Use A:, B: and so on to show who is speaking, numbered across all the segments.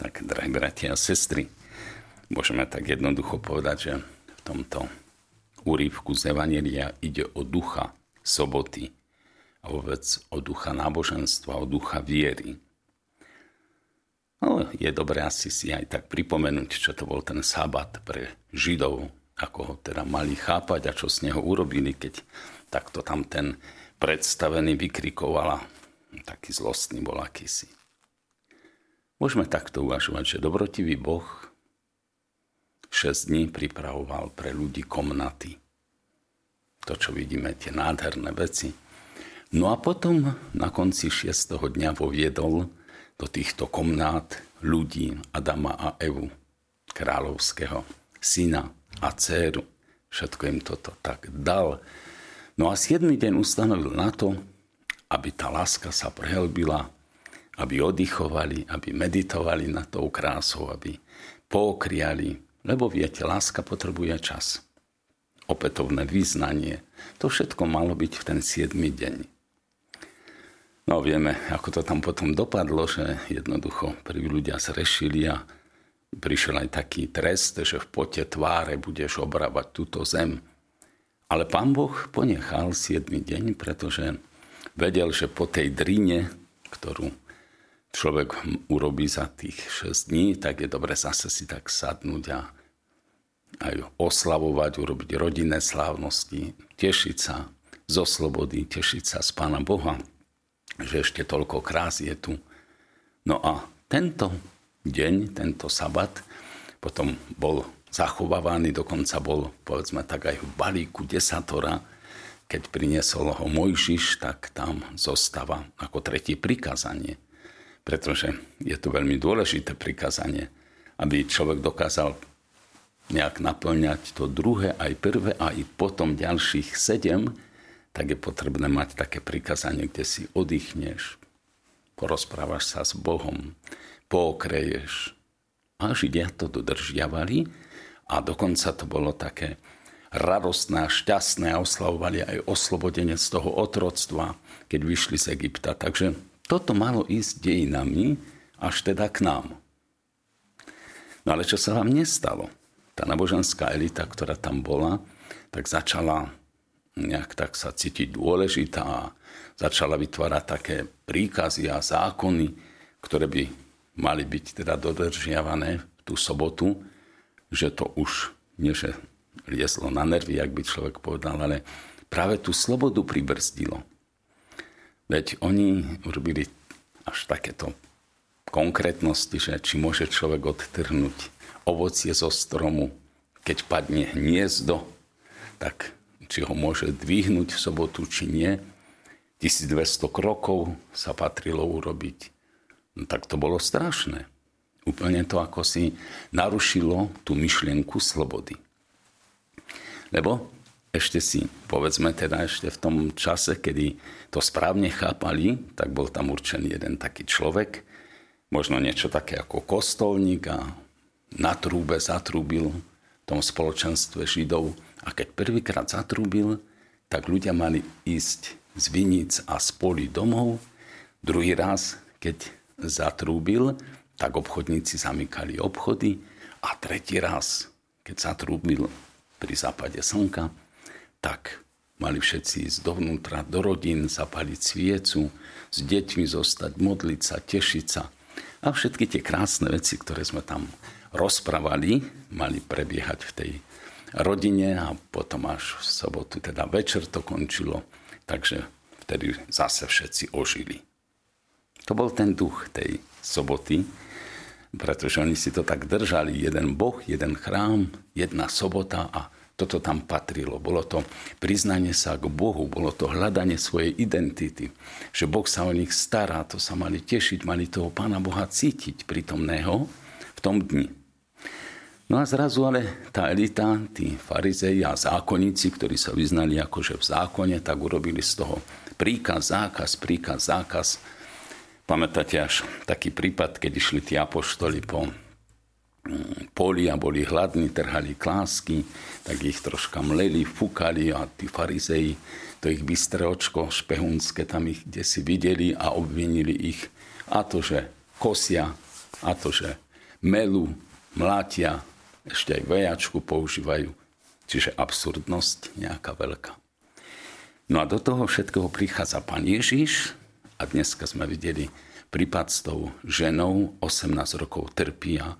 A: Tak, drahí bratia a sestry, môžeme tak jednoducho povedať, že v tomto úrivku z Evanelia ide o ducha soboty a vôbec o ducha náboženstva, o ducha viery. No, je dobré asi si aj tak pripomenúť, čo to bol ten sabat pre Židov, ako ho teda mali chápať a čo z neho urobili, keď takto tam ten predstavený vykrikovala. Taký zlostný bol akýsi. Môžeme takto uvažovať, že dobrotivý Boh 6 dní pripravoval pre ľudí komnaty. To, čo vidíme, tie nádherné veci. No a potom na konci 6. dňa voviedol do týchto komnát ľudí Adama a Evu, kráľovského syna a dceru. Všetko im toto tak dal. No a 7. deň ustanovil na to, aby tá láska sa prehlbila aby oddychovali, aby meditovali na tou krásou, aby pokriali, lebo viete, láska potrebuje čas. Opätovné význanie. To všetko malo byť v ten 7. deň. No vieme, ako to tam potom dopadlo, že jednoducho prví ľudia zrešili a prišiel aj taký trest, že v pote tváre budeš obrávať túto zem. Ale pán Boh ponechal 7. deň, pretože vedel, že po tej drine, ktorú človek urobí za tých 6 dní, tak je dobre zase si tak sadnúť a aj oslavovať, urobiť rodinné slávnosti, tešiť sa zo slobody, tešiť sa z Pána Boha, že ešte toľko krás je tu. No a tento deň, tento sabat, potom bol zachovávaný, dokonca bol, povedzme tak, aj v balíku desatora, keď priniesol ho Mojžiš, tak tam zostáva ako tretie prikázanie – pretože je to veľmi dôležité prikázanie, aby človek dokázal nejak naplňať to druhé, aj prvé, aj potom ďalších sedem, tak je potrebné mať také prikázanie, kde si oddychneš, porozprávaš sa s Bohom, pokreješ. A Židia to dodržiavali a dokonca to bolo také radostné a šťastné a oslavovali aj oslobodenie z toho otroctva, keď vyšli z Egypta. Takže toto malo ísť dejinami až teda k nám. No ale čo sa vám nestalo? Tá náboženská elita, ktorá tam bola, tak začala nejak tak sa cítiť dôležitá a začala vytvárať také príkazy a zákony, ktoré by mali byť teda dodržiavané v tú sobotu, že to už nie že lieslo na nervy, ak by človek povedal, ale práve tú slobodu pribrzdilo. Veď oni urobili až takéto konkrétnosti, že či môže človek odtrhnúť ovocie zo stromu, keď padne hniezdo, tak či ho môže dvihnúť v sobotu, či nie. 1200 krokov sa patrilo urobiť. No tak to bolo strašné. Úplne to ako si narušilo tú myšlienku slobody. Lebo ešte si, povedzme teda ešte v tom čase, kedy to správne chápali, tak bol tam určený jeden taký človek, možno niečo také ako kostolník a na trúbe zatrúbil v tom spoločenstve Židov. A keď prvýkrát zatrúbil, tak ľudia mali ísť z vinic a z poli domov. Druhý raz, keď zatrúbil, tak obchodníci zamykali obchody. A tretí raz, keď zatrúbil pri západe slnka, tak mali všetci ísť dovnútra, do rodín, zapaliť sviecu, s deťmi zostať, modliť sa, tešiť sa. A všetky tie krásne veci, ktoré sme tam rozprávali, mali prebiehať v tej rodine a potom až v sobotu, teda večer to končilo. Takže vtedy zase všetci ožili. To bol ten duch tej soboty, pretože oni si to tak držali. Jeden boh, jeden chrám, jedna sobota a toto tam patrilo. Bolo to priznanie sa k Bohu, bolo to hľadanie svojej identity. Že Boh sa o nich stará, to sa mali tešiť, mali toho Pána Boha cítiť prítomného v tom dni. No a zrazu ale tá elita, tí farizei a zákonníci, ktorí sa vyznali akože v zákone, tak urobili z toho príkaz, zákaz, príkaz, zákaz. Pamätáte až taký prípad, keď išli tí apoštoli po poli a boli hladní, trhali klásky, tak ich troška mleli, fúkali a tí farizei, to ich bystré očko špehunské tam ich kde si videli a obvinili ich a to, že kosia, a to, že melu, mlátia, ešte aj vejačku používajú. Čiže absurdnosť nejaká veľká. No a do toho všetkého prichádza pán Ježiš a dneska sme videli prípad s tou ženou, 18 rokov trpí a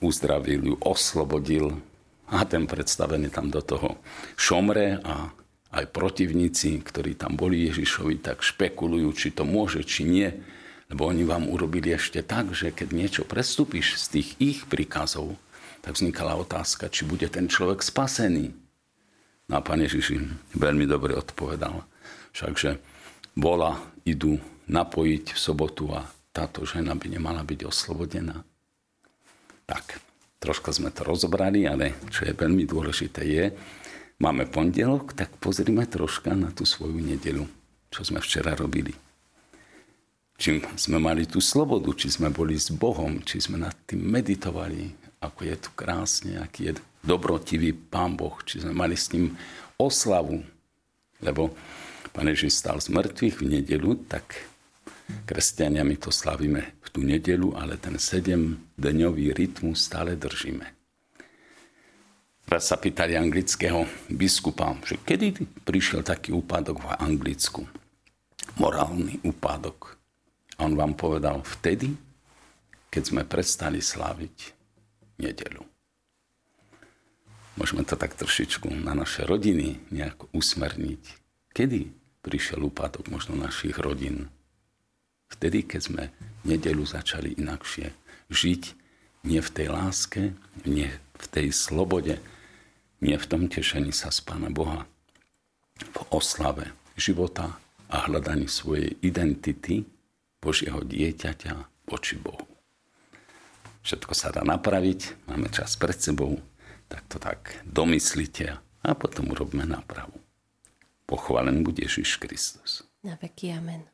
A: uzdravil ju, oslobodil a ten predstavený tam do toho šomre a aj protivníci, ktorí tam boli Ježišovi, tak špekulujú, či to môže, či nie. Lebo oni vám urobili ešte tak, že keď niečo prestúpiš z tých ich príkazov, tak vznikala otázka, či bude ten človek spasený. No a pán Ježiš im veľmi dobre odpovedal. Všakže bola, idú napojiť v sobotu a táto žena by nemala byť oslobodená. Tak, troška sme to rozobrali, ale čo je veľmi dôležité je, máme pondelok, tak pozrime troška na tú svoju nedelu, čo sme včera robili. Čím sme mali tú slobodu, či sme boli s Bohom, či sme nad tým meditovali, ako je tu krásne, aký je dobrotivý Pán Boh, či sme mali s ním oslavu, lebo Pán Ježiš stal z mŕtvych v nedelu, tak kresťania my to slavíme v tú nedelu, ale ten sedemdňový rytmus stále držíme. Raz sa pýtali anglického biskupa, že kedy prišiel taký úpadok v Anglicku, morálny úpadok. A on vám povedal vtedy, keď sme prestali sláviť nedelu. Môžeme to tak trošičku na naše rodiny nejako usmerniť. Kedy prišiel úpadok možno našich rodín. Vtedy, keď sme nedelu začali inakšie žiť, nie v tej láske, nie v tej slobode, nie v tom tešení sa z Pána Boha, v oslave života a hľadaní svojej identity Božieho dieťaťa voči Bohu. Všetko sa dá napraviť, máme čas pred sebou, tak to tak domyslite a potom urobme nápravu. Pochválen bude Ježiš Kristus.
B: Na veky amen.